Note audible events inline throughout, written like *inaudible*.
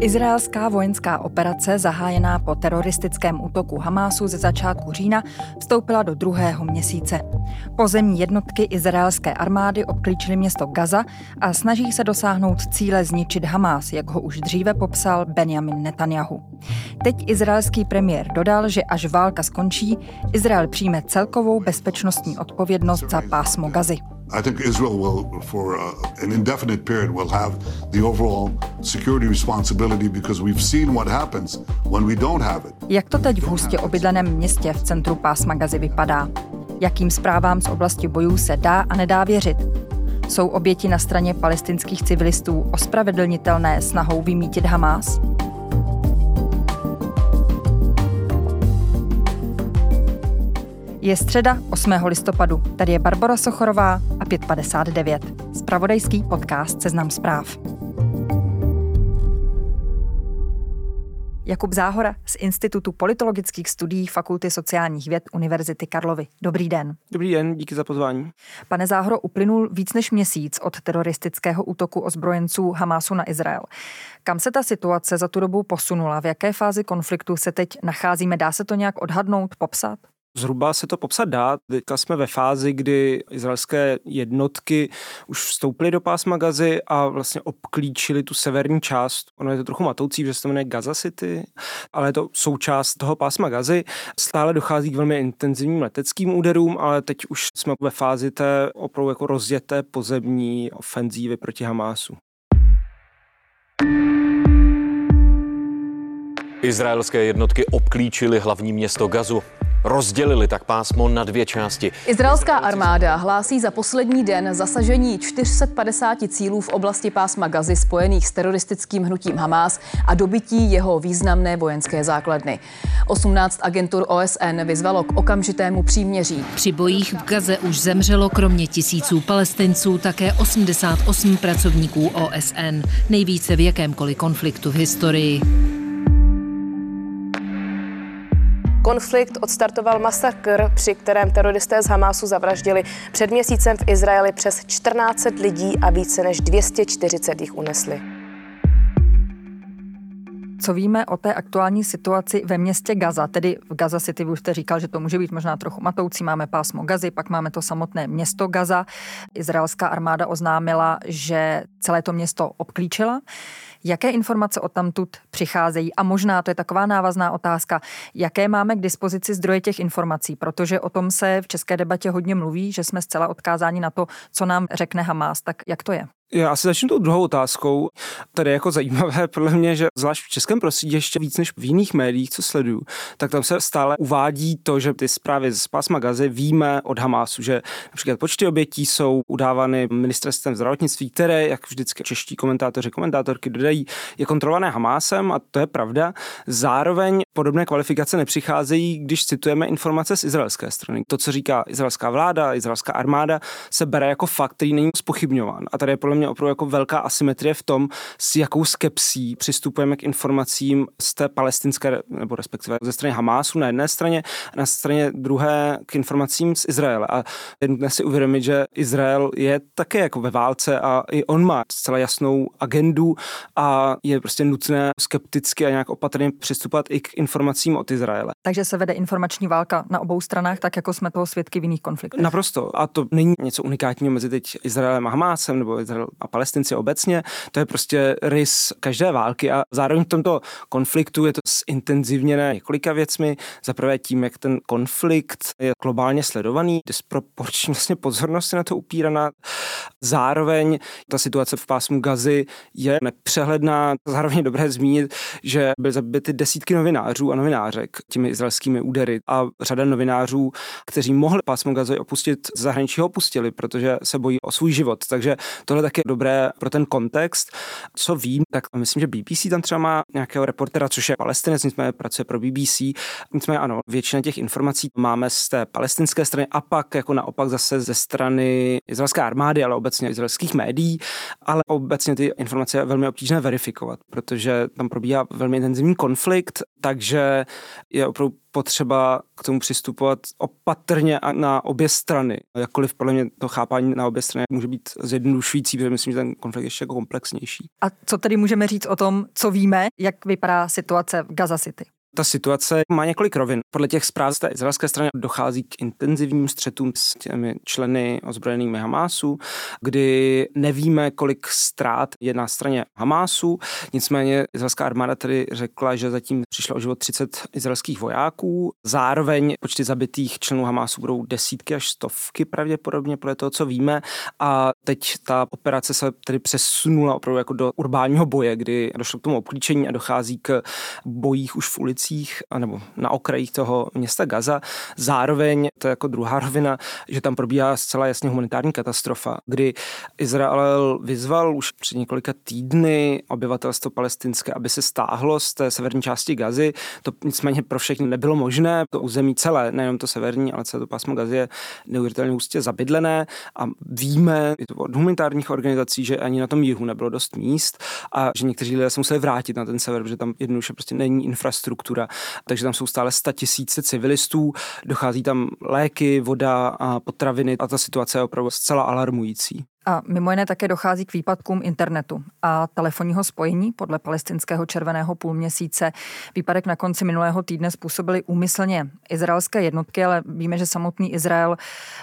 Izraelská vojenská operace, zahájená po teroristickém útoku Hamásu ze začátku října, vstoupila do druhého měsíce. Pozemní jednotky izraelské armády obklíčily město Gaza a snaží se dosáhnout cíle zničit Hamás, jak ho už dříve popsal Benjamin Netanyahu. Teď izraelský premiér dodal, že až válka skončí, Izrael přijme celkovou bezpečnostní odpovědnost za pásmo Gazy. I think Israel will, for uh, an indefinite period, will have the overall security responsibility because we've seen what happens when we don't have it. Jak to teď v hustě obydleném městě v centru pásma Gazy vypadá? Jakým zprávám z oblasti bojů se dá a nedá věřit? Jsou oběti na straně palestinských civilistů ospravedlnitelné snahou vymítit Hamás? Je středa 8. listopadu. Tady je Barbara Sochorová a 559. Spravodajský podcast Seznam zpráv. Jakub Záhora z Institutu politologických studií Fakulty sociálních věd Univerzity Karlovy. Dobrý den. Dobrý den, díky za pozvání. Pane Záhoro, uplynul víc než měsíc od teroristického útoku ozbrojenců Hamásu na Izrael. Kam se ta situace za tu dobu posunula? V jaké fázi konfliktu se teď nacházíme? Dá se to nějak odhadnout, popsat? Zhruba se to popsat dá. Teďka jsme ve fázi, kdy izraelské jednotky už vstoupily do pásma Gazy a vlastně obklíčili tu severní část. Ono je to trochu matoucí, že se to jmenuje Gaza City, ale je to součást toho pásma Gazy. Stále dochází k velmi intenzivním leteckým úderům, ale teď už jsme ve fázi té opravdu jako rozjeté pozemní ofenzívy proti Hamásu. Izraelské jednotky obklíčily hlavní město Gazu. Rozdělili tak pásmo na dvě části. Izraelská armáda hlásí za poslední den zasažení 450 cílů v oblasti pásma Gazy spojených s teroristickým hnutím Hamás a dobytí jeho významné vojenské základny. 18 agentur OSN vyzvalo k okamžitému příměří. Při bojích v Gaze už zemřelo kromě tisíců palestinců také 88 pracovníků OSN, nejvíce v jakémkoliv konfliktu v historii. Konflikt odstartoval masakr, při kterém teroristé z Hamásu zavraždili před měsícem v Izraeli přes 14 lidí a více než 240 jich unesli. Co víme o té aktuální situaci ve městě Gaza, tedy v Gaza City, vy už jste říkal, že to může být možná trochu matoucí, máme pásmo Gazy, pak máme to samotné město Gaza. Izraelská armáda oznámila, že celé to město obklíčila. Jaké informace o tamtud přicházejí? A možná, to je taková návazná otázka, jaké máme k dispozici zdroje těch informací, protože o tom se v české debatě hodně mluví, že jsme zcela odkázáni na to, co nám řekne Hamás. Tak jak to je? Já asi začnu tou druhou otázkou. Tady je jako zajímavé *laughs* podle mě, že zvlášť v českém prostředí ještě víc než v jiných médiích, co sleduju, tak tam se stále uvádí to, že ty zprávy z pásma Gazy víme od Hamásu, že například počty obětí jsou udávány ministerstvem zdravotnictví, které, jak vždycky čeští komentátoři, komentátorky dodají, je kontrolované Hamásem a to je pravda. Zároveň podobné kvalifikace nepřicházejí, když citujeme informace z izraelské strany. To, co říká izraelská vláda, izraelská armáda, se bere jako fakt, který není spochybňován. A tady je podle mě opravdu jako velká asymetrie v tom, s jakou skepsí přistupujeme k informacím z té palestinské, nebo respektive ze strany Hamásu na jedné straně, a na straně druhé k informacím z Izraele. A je nutné si uvědomit, že Izrael je také jako ve válce a i on má zcela jasnou agendu a je prostě nutné skepticky a nějak opatrně přistupovat i k informacím od Izraele. Takže se vede informační válka na obou stranách, tak jako jsme toho svědky v jiných konfliktech. Naprosto. A to není něco unikátního mezi teď Izraelem a Hamásem nebo Izrael a Palestinci obecně. To je prostě rys každé války a zároveň v tomto konfliktu je to zintenzivněné několika věcmi. Za prvé tím, jak ten konflikt je globálně sledovaný, disproporční vlastně pozornost je na to upíraná. Zároveň ta situace v pásmu Gazy je nepřehledná. Zároveň je dobré zmínit, že byly zabity desítky novinářů a novinářek těmi izraelskými údery a řada novinářů, kteří mohli pásmo Gazy opustit z zahraničí, ho opustili, protože se bojí o svůj život. Takže tohle taky dobré pro ten kontext. Co vím, tak myslím, že BBC tam třeba má nějakého reportera, což je palestinec, nicméně pracuje pro BBC. Nicméně ano, většina těch informací máme z té palestinské strany a pak jako naopak zase ze strany izraelské armády, ale obecně izraelských médií, ale obecně ty informace je velmi obtížné verifikovat, protože tam probíhá velmi intenzivní konflikt, takže je opravdu potřeba k tomu přistupovat opatrně a na obě strany. Jakkoliv podle mě to chápání na obě strany může být zjednodušující, protože myslím, že ten konflikt je ještě jako komplexnější. A co tedy můžeme říct o tom, co víme, jak vypadá situace v Gaza City? Ta situace má několik rovin. Podle těch zpráv z té izraelské strany dochází k intenzivním střetům s těmi členy ozbrojenými Hamásu, kdy nevíme, kolik ztrát je na straně Hamásu. Nicméně izraelská armáda tedy řekla, že zatím přišlo o život 30 izraelských vojáků. Zároveň počty zabitých členů Hamásu budou desítky až stovky pravděpodobně podle toho, co víme. A teď ta operace se tedy přesunula opravdu jako do urbánního boje, kdy došlo k tomu obklíčení a dochází k bojích už v ulici ulicích nebo na okrajích toho města Gaza. Zároveň, to je jako druhá *laughs* rovina, že tam probíhá zcela jasně humanitární katastrofa, kdy Izrael vyzval už před několika týdny obyvatelstvo palestinské, aby se stáhlo z té severní části Gazy. To nicméně pro všechny nebylo možné. To území celé, nejenom to severní, ale celé to pásmo Gazy je neuvěřitelně hustě zabydlené a víme je to od humanitárních organizací, že ani na tom jihu nebylo dost míst a že někteří lidé se museli vrátit na ten sever, protože tam jednoduše prostě není infrastruktura infrastruktura, takže tam jsou stále sta tisíce civilistů, dochází tam léky, voda a potraviny a ta situace je opravdu zcela alarmující. A mimo jiné také dochází k výpadkům internetu a telefonního spojení podle palestinského červeného půlměsíce. Výpadek na konci minulého týdne způsobili úmyslně izraelské jednotky, ale víme, že samotný Izrael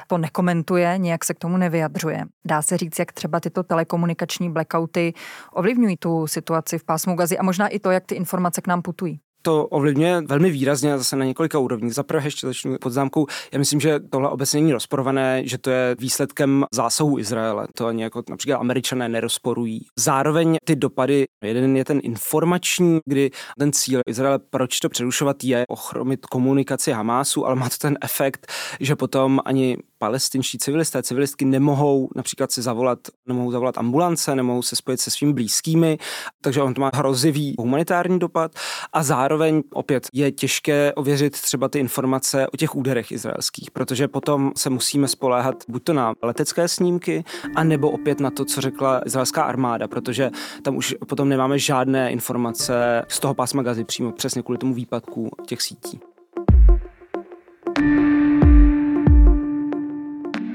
to nekomentuje, nějak se k tomu nevyjadřuje. Dá se říct, jak třeba tyto telekomunikační blackouty ovlivňují tu situaci v pásmu Gazy a možná i to, jak ty informace k nám putují to ovlivňuje velmi výrazně zase na několika úrovních. Za prvé ještě začnu pod zámkou. Já myslím, že tohle obecně není rozporované, že to je výsledkem zásahu Izraele. To ani jako například američané nerozporují. Zároveň ty dopady, jeden je ten informační, kdy ten cíl Izraele, proč to přerušovat, je ochromit komunikaci Hamásu, ale má to ten efekt, že potom ani palestinští civilisté, civilistky nemohou například si zavolat, nemohou zavolat ambulance, nemohou se spojit se svými blízkými, takže on to má hrozivý humanitární dopad a zároveň opět je těžké ověřit třeba ty informace o těch úderech izraelských, protože potom se musíme spoléhat buď to na letecké snímky, anebo opět na to, co řekla izraelská armáda, protože tam už potom nemáme žádné informace z toho pásma gazy přímo přesně kvůli tomu výpadku těch sítí.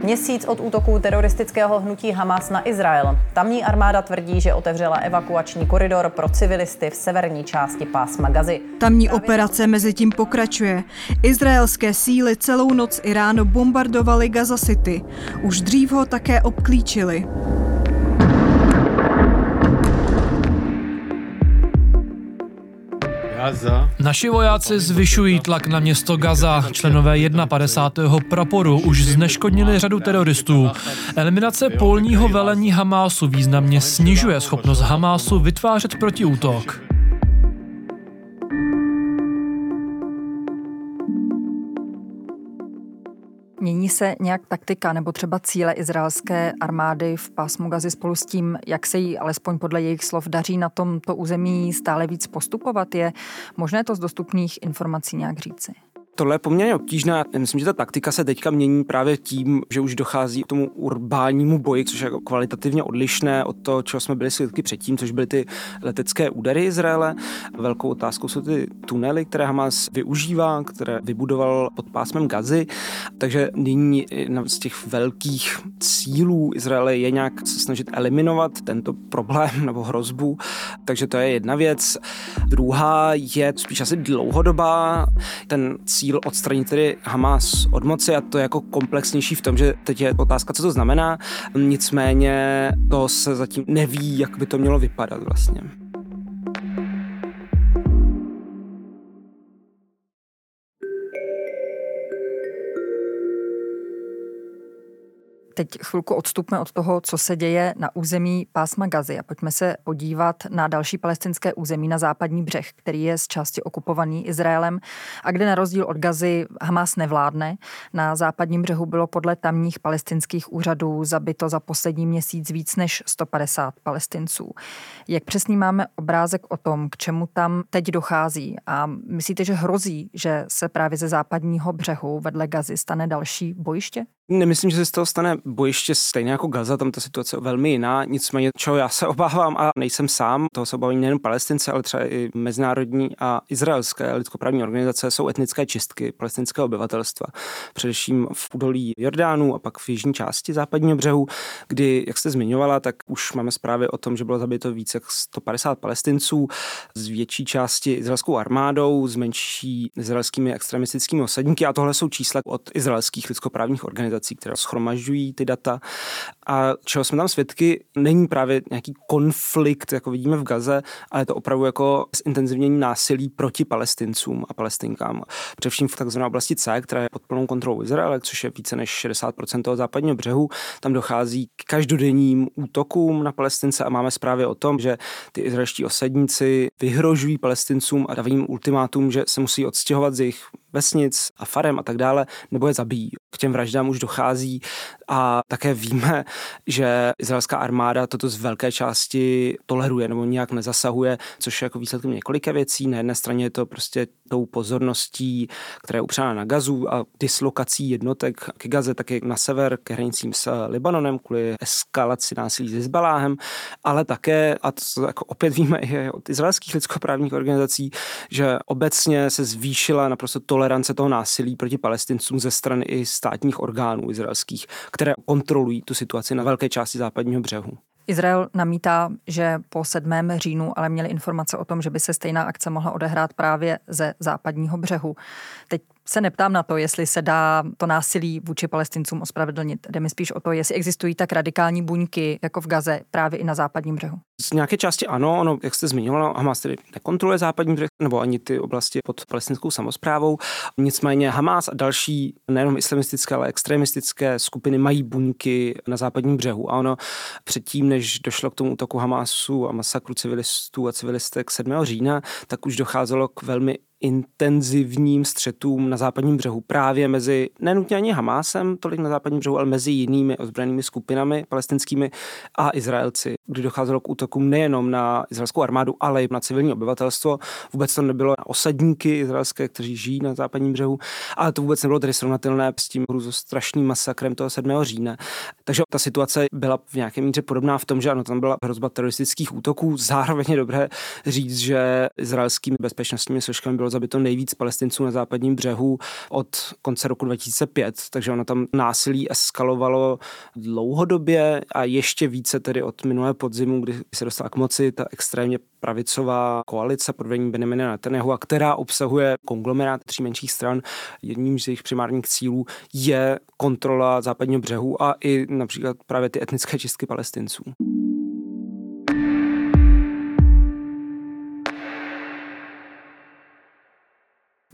Měsíc od útoku teroristického hnutí Hamas na Izrael. Tamní armáda tvrdí, že otevřela evakuační koridor pro civilisty v severní části pásma Gazy. Tamní operace mezi tím pokračuje. Izraelské síly celou noc Iránu bombardovaly Gaza City. Už dřív ho také obklíčili. Naši vojáci zvyšují tlak na město Gaza. Členové 51. praporu už zneškodnili řadu teroristů. Eliminace polního velení Hamásu významně snižuje schopnost Hamásu vytvářet protiútok. Mění se nějak taktika nebo třeba cíle izraelské armády v pásmu Gazy spolu s tím, jak se jí alespoň podle jejich slov daří na tomto území stále víc postupovat? Je možné to z dostupných informací nějak říci? Tohle je poměrně obtížné. Myslím, že ta taktika se teďka mění právě tím, že už dochází k tomu urbánnímu boji, což je jako kvalitativně odlišné od toho, čeho jsme byli svědky předtím, což byly ty letecké údery Izraele. Velkou otázkou jsou ty tunely, které Hamas využívá, které vybudoval pod pásmem Gazy. Takže nyní z těch velkých cílů Izraele je nějak se snažit eliminovat tento problém nebo hrozbu. Takže to je jedna věc. Druhá je spíš asi dlouhodobá. Ten cíl cíl odstranit tedy Hamas od moci a to je jako komplexnější v tom, že teď je otázka, co to znamená. Nicméně to se zatím neví, jak by to mělo vypadat vlastně. Teď chvilku odstupme od toho, co se děje na území pásma Gazy a pojďme se podívat na další palestinské území na západní břeh, který je z části okupovaný Izraelem a kde na rozdíl od Gazy Hamas nevládne. Na západním břehu bylo podle tamních palestinských úřadů zabito za poslední měsíc víc než 150 palestinců. Jak přesný máme obrázek o tom, k čemu tam teď dochází a myslíte, že hrozí, že se právě ze západního břehu vedle Gazy stane další bojiště? Nemyslím, že se z toho stane bojiště stejně jako Gaza, tam ta situace je velmi jiná. Nicméně, čeho já se obávám a nejsem sám, toho se obávají nejen palestince, ale třeba i mezinárodní a izraelské lidskoprávní organizace, jsou etnické čistky palestinského obyvatelstva. Především v údolí Jordánu a pak v jižní části západního břehu, kdy, jak jste zmiňovala, tak už máme zprávy o tom, že bylo zabito více jak 150 palestinců z větší části izraelskou armádou, z menší izraelskými extremistickými osadníky a tohle jsou čísla od izraelských lidskoprávních organizací, které schromažďují ty data. A čeho jsme tam svědky, není právě nějaký konflikt, jako vidíme v Gaze, ale to opravdu jako zintenzivnění násilí proti palestincům a palestinkám. Především v takzvané oblasti C, která je pod plnou kontrolou Izraele, což je více než 60% toho západního břehu. Tam dochází k každodenním útokům na palestince a máme zprávy o tom, že ty izraelští osadníci vyhrožují palestincům a dávají jim ultimátum, že se musí odstěhovat z jejich vesnic a farem a tak dále, nebo je zabijí. K těm vraždám už dochází a také víme, že izraelská armáda toto z velké části toleruje nebo nějak nezasahuje, což je jako výsledkem několika věcí. Na jedné straně je to prostě tou pozorností, která je upřána na gazu a dislokací jednotek k Gaze, taky na sever, k hranicím s Libanonem kvůli eskalaci násilí s Hezbaláhem, ale také, a to jako opět víme i od izraelských lidskoprávních organizací, že obecně se zvýšila naprosto tolerance toho násilí proti palestincům ze strany i státních orgánů izraelských, které kontrolují tu situaci na velké části západního břehu. Izrael namítá, že po 7. říjnu ale měli informace o tom, že by se stejná akce mohla odehrát právě ze západního břehu. Teď se neptám na to, jestli se dá to násilí vůči palestincům ospravedlnit. Jde mi spíš o to, jestli existují tak radikální buňky jako v Gaze právě i na západním břehu. Z nějaké části ano, ono, jak jste zmiňovala, Hamas tedy nekontroluje západní břeh nebo ani ty oblasti pod palestinskou samozprávou. Nicméně Hamas a další nejenom islamistické, ale extremistické skupiny mají buňky na západním břehu. A ono předtím, než došlo k tomu útoku Hamasu a masakru civilistů a civilistek 7. října, tak už docházelo k velmi intenzivním střetům na západním břehu právě mezi, nenutně ani Hamásem, tolik na západním břehu, ale mezi jinými ozbrojenými skupinami palestinskými a Izraelci, kdy docházelo k útokům nejenom na izraelskou armádu, ale i na civilní obyvatelstvo. Vůbec to nebylo na osadníky izraelské, kteří žijí na západním břehu, ale to vůbec nebylo tedy srovnatelné s tím strašným masakrem toho 7. října. Takže ta situace byla v nějaké míře podobná v tom, že ano, tam byla hrozba teroristických útoků. Zároveň je dobré říct, že izraelskými bezpečnostními složkami bylo zabito nejvíc palestinců na západním břehu od konce roku 2005, takže ono tam násilí eskalovalo dlouhodobě a ještě více tedy od minulé podzimu, kdy se dostala k moci ta extrémně pravicová koalice pod vedením Benjamina Netanyahu, která obsahuje konglomerát tří menších stran. Jedním z jejich primárních cílů je kontrola západního břehu a i například právě ty etnické čistky palestinců.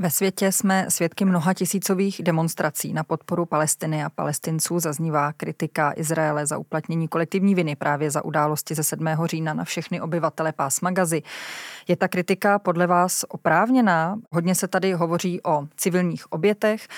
Ve světě jsme svědky mnoha tisícových demonstrací na podporu Palestiny a palestinců. Zaznívá kritika Izraele za uplatnění kolektivní viny právě za události ze 7. října na všechny obyvatele pásma Gazy. Je ta kritika podle vás oprávněná? Hodně se tady hovoří o civilních obětech.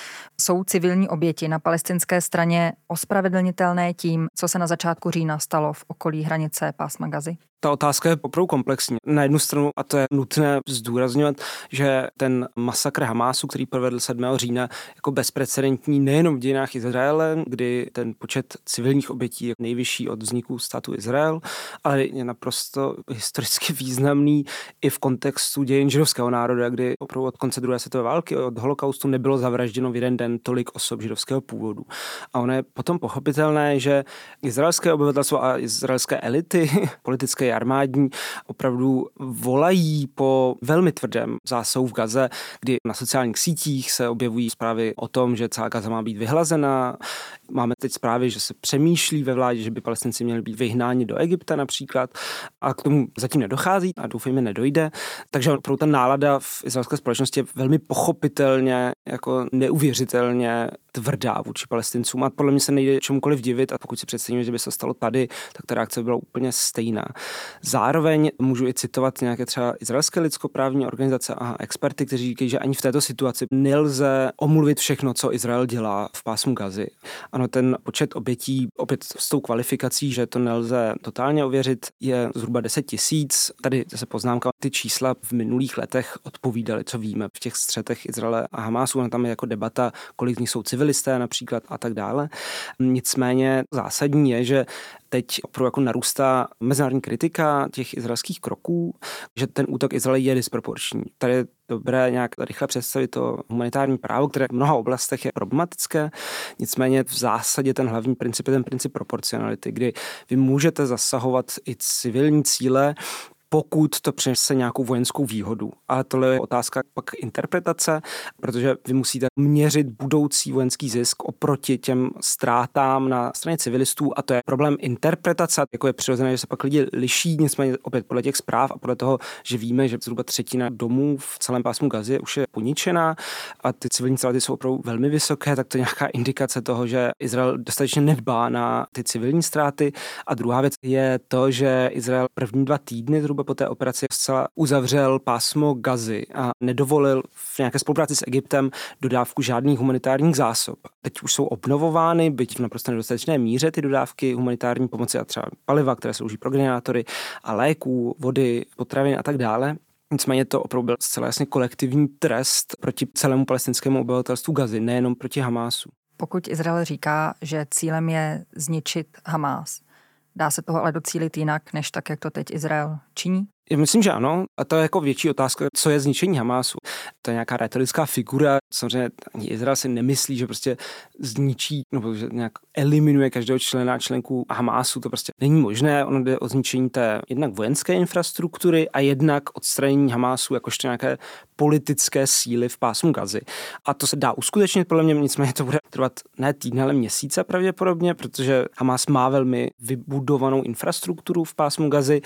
Jsou civilní oběti na palestinské straně ospravedlnitelné tím, co se na začátku října stalo v okolí hranice pásma Gazy? Ta otázka je opravdu komplexní. Na jednu stranu, a to je nutné zdůrazňovat, že ten masakr Hamásu, který provedl 7. října, jako bezprecedentní nejenom v dějinách Izraele, kdy ten počet civilních obětí je nejvyšší od vzniku státu Izrael, ale je naprosto historicky významný i v kontextu dějin židovského národa, kdy opravdu od konce druhé světové války, od holokaustu nebylo zavražděno v jeden den tolik osob židovského původu. A ono je potom pochopitelné, že izraelské obyvatelstvo a izraelské elity, *laughs* politické armádní opravdu volají po velmi tvrdém zásahu v Gaze, kdy na sociálních sítích se objevují zprávy o tom, že celá Gaza má být vyhlazena. Máme teď zprávy, že se přemýšlí ve vládě, že by palestinci měli být vyhnáni do Egypta například a k tomu zatím nedochází a doufejme nedojde. Takže pro ta nálada v izraelské společnosti je velmi pochopitelně jako neuvěřitelně tvrdá vůči palestincům a podle mě se nejde čemukoliv divit a pokud si představíme, že by se stalo tady, tak ta reakce byla úplně stejná. Zároveň můžu i citovat nějaké třeba izraelské lidskoprávní organizace a experty, kteří říkají, že ani v této situaci nelze omluvit všechno, co Izrael dělá v pásmu Gazy. Ano, ten počet obětí, opět s tou kvalifikací, že to nelze totálně ověřit, je zhruba 10 tisíc. Tady se poznámka, ty čísla v minulých letech odpovídaly, co víme v těch střetech Izraele a Hamásu. Tam je jako debata, kolik z nich jsou civilisté například a tak dále. Nicméně zásadní je, že teď opravdu jako narůstá mezinárodní kritika těch izraelských kroků, že ten útok Izraele je disproporční. Tady je dobré nějak rychle představit to humanitární právo, které v mnoha oblastech je problematické. Nicméně v zásadě ten hlavní princip je ten princip proporcionality, kdy vy můžete zasahovat i civilní cíle, pokud to přinese nějakou vojenskou výhodu. Ale tohle je otázka pak interpretace, protože vy musíte měřit budoucí vojenský zisk oproti těm ztrátám na straně civilistů a to je problém interpretace, jako je přirozené, že se pak lidi liší, nicméně opět podle těch zpráv a podle toho, že víme, že zhruba třetina domů v celém pásmu Gazy už je poničená a ty civilní ztráty jsou opravdu velmi vysoké, tak to je nějaká indikace toho, že Izrael dostatečně nedbá na ty civilní ztráty. A druhá věc je to, že Izrael první dva týdny zhruba po té operaci zcela uzavřel pásmo Gazy a nedovolil v nějaké spolupráci s Egyptem dodávku žádných humanitárních zásob. Teď už jsou obnovovány, byť v naprosto nedostatečné míře ty dodávky humanitární pomoci a třeba paliva, které slouží pro generátory a léků, vody, potravin a tak dále. Nicméně to opravdu byl zcela jasně kolektivní trest proti celému palestinskému obyvatelstvu Gazy, nejenom proti Hamásu. Pokud Izrael říká, že cílem je zničit Hamás, Dá se toho ale docílit jinak, než tak, jak to teď Izrael činí? Myslím, že ano. A to je jako větší otázka, co je zničení Hamásu. To je nějaká retorická figura. Samozřejmě ani Izrael si nemyslí, že prostě zničí nebo že nějak eliminuje každého člena a členku Hamásu. To prostě není možné. Ono jde o zničení té jednak vojenské infrastruktury a jednak odstranění Hamásu jakožto nějaké politické síly v pásmu Gazy. A to se dá uskutečnit, podle mě, nicméně to bude trvat ne týdny, ale měsíce pravděpodobně, protože Hamas má velmi vybudovanou infrastrukturu v pásmu Gazy.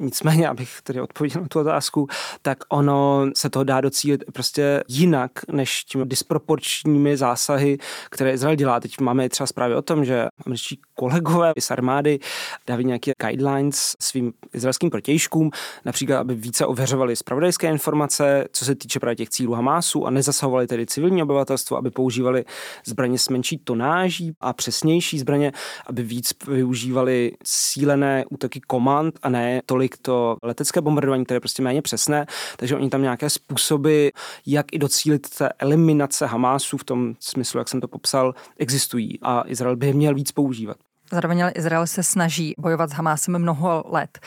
Nicméně, abych tedy odpověděl na tu otázku, tak ono se toho dá docílit prostě jinak, než tím disproporčními zásahy, které Izrael dělá. Teď máme třeba zprávy o tom, že američtí kolegové z armády dávají nějaké guidelines svým izraelským protějškům, například, aby více ověřovali zpravodajské informace, co se týče právě těch cílů Hamásu a nezasahovali tedy civilní obyvatelstvo, aby používali zbraně s menší tonáží a přesnější zbraně, aby víc využívali sílené útoky komand a ne tolik to letecké bombardování, které je prostě méně přesné. Takže oni tam nějaké způsoby, jak i docílit té eliminace Hamásu v tom smyslu, jak jsem to popsal, existují a Izrael by je měl víc používat. Zároveň ale Izrael se snaží bojovat s Hamásem mnoho let.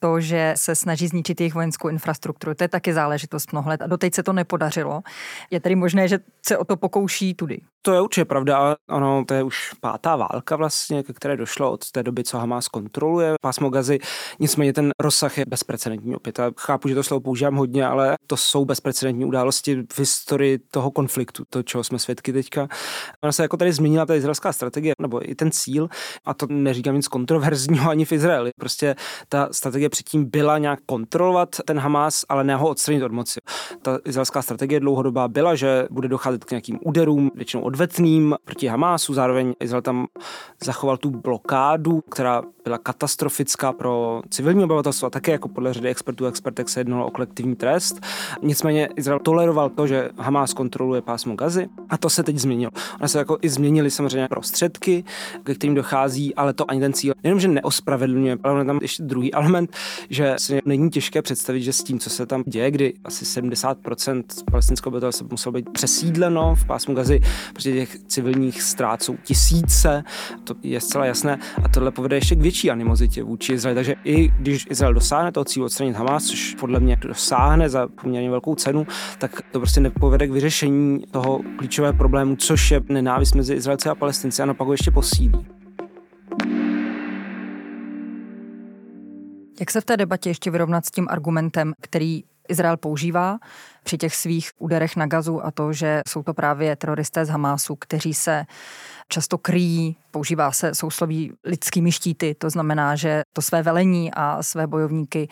To, že se snaží zničit jejich vojenskou infrastrukturu, to je taky záležitost mnoho let a doteď se to nepodařilo. Je tedy možné, že se o to pokouší tudy. To je určitě pravda, ono, to je už pátá válka vlastně, ke které došlo od té doby, co Hamas kontroluje pásmo Gazy. Nicméně ten rozsah je bezprecedentní opět. A chápu, že to slovo používám hodně, ale to jsou bezprecedentní události v historii toho konfliktu, to, čeho jsme svědky teďka. Ona se jako tady změnila ta izraelská strategie, nebo i ten cíl, a to neříkám nic kontroverzního ani v Izraeli. Prostě ta strategie předtím byla nějak kontrolovat ten Hamas, ale ne ho odstranit od moci. Ta izraelská strategie dlouhodobá byla, že bude docházet k nějakým úderům, většinou odvetným proti Hamásu. Zároveň Izrael tam zachoval tu blokádu, která byla katastrofická pro civilní obyvatelstvo a také jako podle řady expertů a expertek se jednalo o kolektivní trest. Nicméně Izrael toleroval to, že Hamás kontroluje pásmo Gazy a to se teď změnilo. Ona se jako i změnily samozřejmě prostředky, ke kterým dochází, ale to ani ten cíl nejenom, že neospravedlňuje, ale je tam ještě druhý element, že si není těžké představit, že s tím, co se tam děje, kdy asi 70% palestinského obyvatelstva muselo být přesídleno v pásmu Gazy, protože těch civilních ztrát jsou tisíce, to je zcela jasné a tohle povede ještě k větší animozitě vůči Izraeli. Takže i když Izrael dosáhne toho cílu odstranit Hamas, což podle mě dosáhne za poměrně velkou cenu, tak to prostě nepovede k vyřešení toho klíčového problému, což je nenávist mezi Izraelci a Palestinci a naopak ho ještě posílí. Jak se v té debatě ještě vyrovnat s tím argumentem, který Izrael používá při těch svých úderech na gazu a to, že jsou to právě teroristé z Hamásu, kteří se často kryjí, používá se sousloví lidskými štíty, to znamená, že to své velení a své bojovníky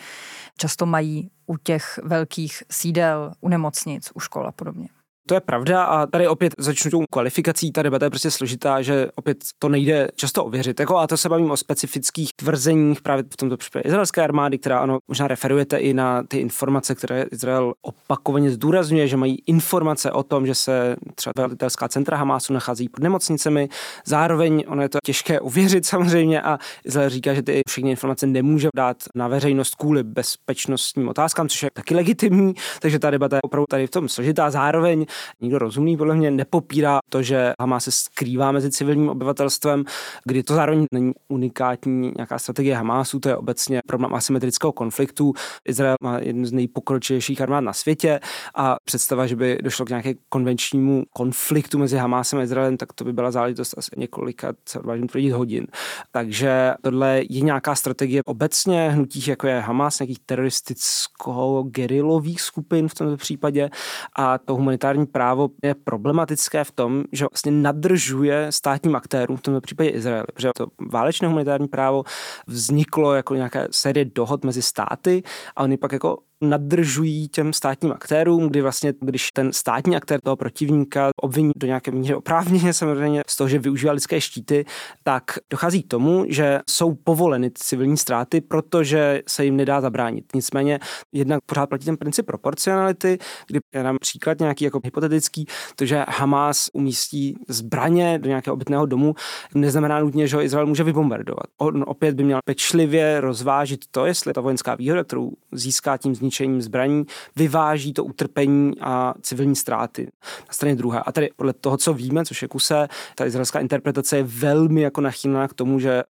často mají u těch velkých sídel, u nemocnic, u škol a podobně. To je pravda a tady opět začnu tou kvalifikací, ta debata je prostě složitá, že opět to nejde často ověřit. Jako, a to se bavím o specifických tvrzeních právě v tomto případě izraelské armády, která ano, možná referujete i na ty informace, které Izrael opakovaně zdůrazňuje, že mají informace o tom, že se třeba velitelská centra Hamásu nachází pod nemocnicemi. Zároveň ono je to těžké uvěřit samozřejmě a Izrael říká, že ty všechny informace nemůže dát na veřejnost kvůli bezpečnostním otázkám, což je taky legitimní, takže ta debata je opravdu tady v tom složitá. Zároveň nikdo rozumný podle mě nepopírá to, že Hamas se skrývá mezi civilním obyvatelstvem, kdy to zároveň není unikátní nějaká strategie Hamásu, to je obecně problém asymetrického konfliktu. Izrael má jednu z nejpokročilejších armád na světě a představa, že by došlo k nějaké konvenčnímu konfliktu mezi Hamásem a Izraelem, tak to by byla záležitost asi několika, co tvrdit, hodin. Takže tohle je nějaká strategie obecně hnutích, jako je Hamas, nějakých teroristicko-gerilových skupin v tomto případě a to humanitární právo je problematické v tom, že vlastně nadržuje státním aktérům, v tomto případě Izrael, protože to válečné humanitární právo vzniklo jako nějaká série dohod mezi státy a oni pak jako nadržují těm státním aktérům, kdy vlastně, když ten státní aktér toho protivníka obviní do nějaké míry oprávněně samozřejmě z toho, že využívá lidské štíty, tak dochází k tomu, že jsou povoleny civilní ztráty, protože se jim nedá zabránit. Nicméně jednak pořád platí ten princip proporcionality, kdy já dám příklad nějaký jako hypotetický, to, že Hamas umístí zbraně do nějakého obytného domu, neznamená nutně, že ho Izrael může vybombardovat. On opět by měl pečlivě rozvážit to, jestli ta vojenská výhoda, kterou získá tím zničením zničením zbraní vyváží to utrpení a civilní ztráty na straně druhé. A tady podle toho, co víme, což je kuse, ta izraelská interpretace je velmi jako nachýlená k tomu, že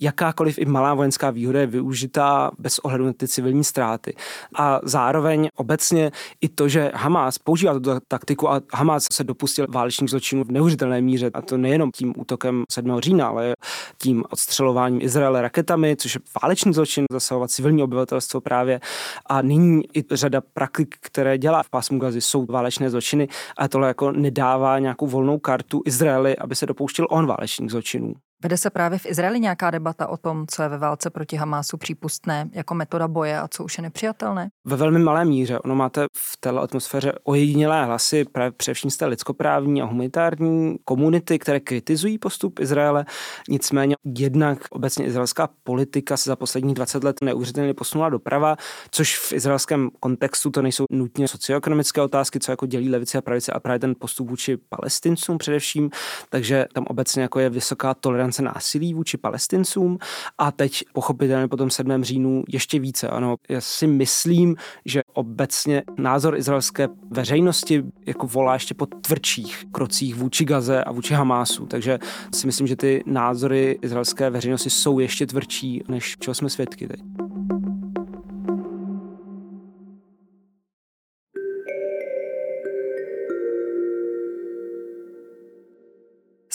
jakákoliv i malá vojenská výhoda je využitá bez ohledu na ty civilní ztráty. A zároveň obecně i to, že Hamas používá tuto taktiku a Hamas se dopustil válečných zločinů v neuvěřitelné míře, a to nejenom tím útokem 7. října, ale tím odstřelováním Izraele raketami, což je válečný zločin, zasahovat civilní obyvatelstvo právě. A nyní nyní i řada praktik, které dělá v pásmu Gazy, jsou válečné zločiny a tohle jako nedává nějakou volnou kartu Izraeli, aby se dopouštěl on válečných zločinů. Vede se právě v Izraeli nějaká debata o tom, co je ve válce proti Hamásu přípustné jako metoda boje a co už je nepřijatelné? Ve velmi malé míře. Ono máte v této atmosféře ojedinělé hlasy, právě především z té lidskoprávní a humanitární komunity, které kritizují postup Izraele. Nicméně jednak obecně izraelská politika se za posledních 20 let neuvěřitelně posunula doprava, což v izraelském kontextu to nejsou nutně socioekonomické otázky, co jako dělí levice a pravice a právě ten postup vůči palestincům především. Takže tam obecně jako je vysoká tolerance tolerance násilí vůči palestincům a teď pochopitelně po tom 7. říjnu ještě více. Ano, já si myslím, že obecně názor izraelské veřejnosti jako volá ještě po tvrdších krocích vůči Gaze a vůči Hamásu, takže si myslím, že ty názory izraelské veřejnosti jsou ještě tvrdší, než čeho jsme svědky teď.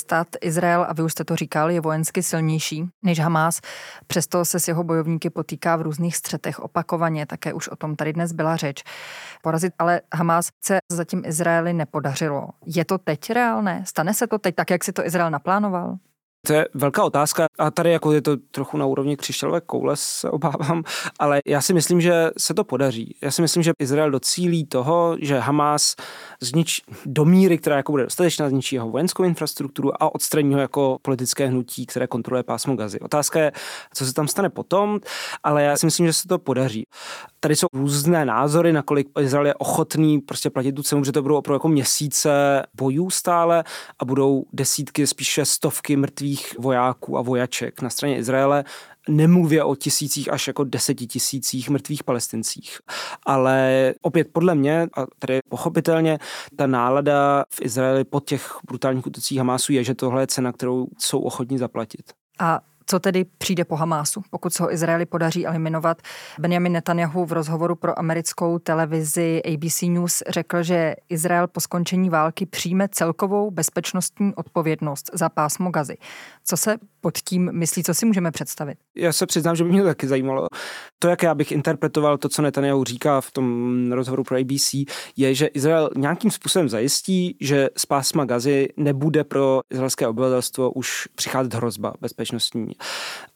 Stát Izrael, a vy už jste to říkal, je vojensky silnější než Hamás. Přesto se s jeho bojovníky potýká v různých střetech opakovaně, také už o tom tady dnes byla řeč. Porazit ale Hamás se zatím Izraeli nepodařilo. Je to teď reálné? Stane se to teď tak, jak si to Izrael naplánoval? To je velká otázka a tady jako je to trochu na úrovni křišťálové koule, *laughs* se obávám, ale já si myslím, že se to podaří. Já si myslím, že Izrael docílí toho, že Hamas zničí do míry, která jako bude dostatečná, zničí jeho vojenskou infrastrukturu a odstraní ho jako politické hnutí, které kontroluje pásmo Gazy. Otázka je, co se tam stane potom, ale já si myslím, že se to podaří. Tady jsou různé názory, nakolik Izrael je ochotný prostě platit tu cenu, že to budou opravdu jako měsíce bojů stále a budou desítky, spíše stovky mrtvých vojáků a vojaček na straně Izraele nemluvě o tisících až jako desetitisících mrtvých palestincích. Ale opět podle mě, a tady pochopitelně, ta nálada v Izraeli po těch brutálních útocích Hamásu je, že tohle je cena, kterou jsou ochotní zaplatit. A co tedy přijde po Hamásu, pokud se ho Izraeli podaří eliminovat? Benjamin Netanyahu v rozhovoru pro americkou televizi ABC News řekl, že Izrael po skončení války přijme celkovou bezpečnostní odpovědnost za pásmo Gazy. Co se pod tím myslí, co si můžeme představit? Já se přiznám, že by mě to taky zajímalo. To, jak já bych interpretoval to, co Netanyahu říká v tom rozhovoru pro ABC, je, že Izrael nějakým způsobem zajistí, že z pásma Gazy nebude pro izraelské obyvatelstvo už přicházet hrozba bezpečnostní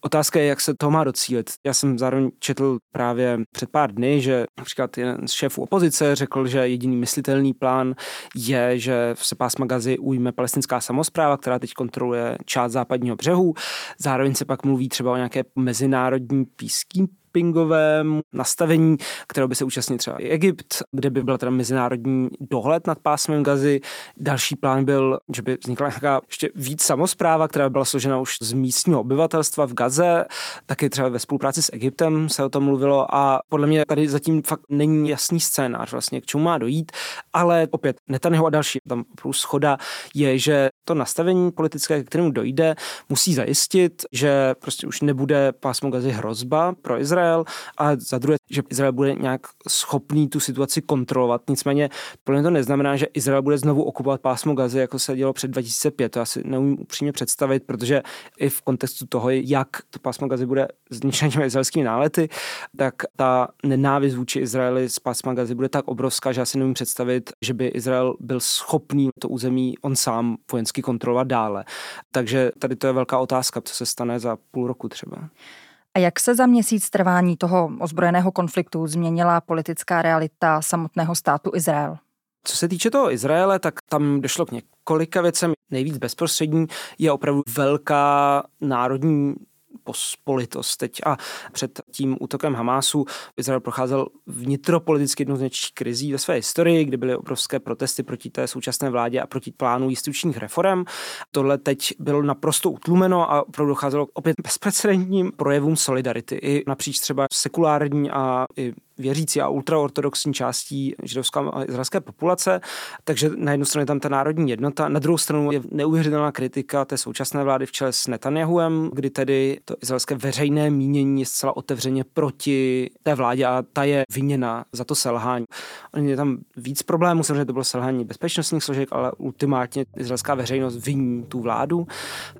Otázka je, jak se to má docílit. Já jsem zároveň četl právě před pár dny, že například jeden z šéfů opozice řekl, že jediný myslitelný plán je, že se pásma Gazy ujme palestinská samozpráva, která teď kontroluje část západního břehu. Zároveň se pak mluví třeba o nějaké mezinárodní peacekeeping pingovém nastavení, kterého by se účastnil třeba i Egypt, kde by byl teda mezinárodní dohled nad pásmem Gazy. Další plán byl, že by vznikla nějaká ještě víc samozpráva, která by byla složena už z místního obyvatelstva v Gaze, taky třeba ve spolupráci s Egyptem se o tom mluvilo a podle mě tady zatím fakt není jasný scénář vlastně, k čemu má dojít, ale opět Netanyahu a další, tam plus schoda je, že to nastavení politické, k kterému dojde, musí zajistit, že prostě už nebude pásmo Gazy hrozba pro Izrael, a za druhé, že Izrael bude nějak schopný tu situaci kontrolovat. Nicméně pro to neznamená, že Izrael bude znovu okupovat pásmo Gazy, jako se dělo před 2005. To asi neumím upřímně představit, protože i v kontextu toho, jak to pásmo Gazy bude zničeno těmi izraelskými nálety, tak ta nenávist vůči Izraeli z pásma Gazy bude tak obrovská, že asi neumím představit, že by Izrael byl schopný to území on sám vojensky kontrolovat dále. Takže tady to je velká otázka, co se stane za půl roku třeba. A jak se za měsíc trvání toho ozbrojeného konfliktu změnila politická realita samotného státu Izrael? Co se týče toho Izraele, tak tam došlo k několika věcem. Nejvíc bezprostřední je opravdu velká národní pospolitost teď. A před tím útokem Hamásu Izrael procházel vnitropoliticky jednou z největších krizí ve své historii, kdy byly obrovské protesty proti té současné vládě a proti plánu jistučních reform. Tohle teď bylo naprosto utlumeno a opravdu docházelo opět bezprecedentním projevům solidarity i napříč třeba sekulární a i věřící a ultraortodoxní částí židovské a izraelské populace, takže na jednu stranu je tam ta národní jednota, na druhou stranu je neuvěřitelná kritika té současné vlády v čele s Netanyahuem, kdy tedy to izraelské veřejné mínění je zcela otevřeně proti té vládě a ta je viněna za to selhání. Je tam víc problémů, samozřejmě to bylo selhání bezpečnostních složek, ale ultimátně izraelská veřejnost viní tu vládu,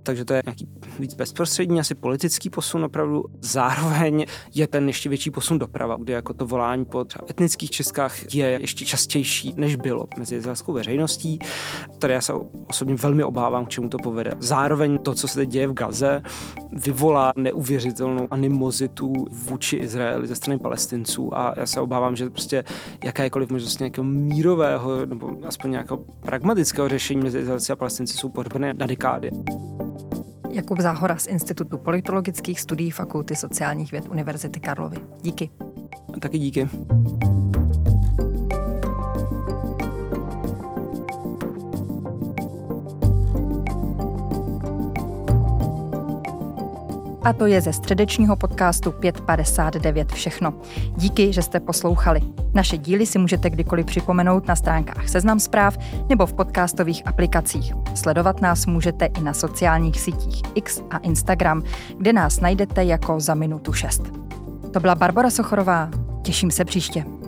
takže to je nějaký víc bezprostřední, asi politický posun opravdu. Zároveň je ten ještě větší posun doprava, kde jako to volání po třeba etnických českách je ještě častější, než bylo mezi izraelskou veřejností. Tady já se osobně velmi obávám, k čemu to povede. Zároveň to, co se teď děje v Gaze, vyvolá neuvěřitelnou animozitu vůči Izraeli ze strany palestinců a já se obávám, že prostě jakékoliv možnost nějakého mírového nebo aspoň nějakého pragmatického řešení mezi Izraelci a palestinci jsou podobné na dekády. Jakub Záhora z Institutu politologických studií Fakulty sociálních věd Univerzity Karlovy. Díky. Taky díky. A to je ze středečního podcastu 559 všechno. Díky, že jste poslouchali. Naše díly si můžete kdykoliv připomenout na stránkách Seznam zpráv nebo v podcastových aplikacích. Sledovat nás můžete i na sociálních sítích X a Instagram, kde nás najdete jako za minutu 6. To byla Barbara Sochorová. Těším se příště.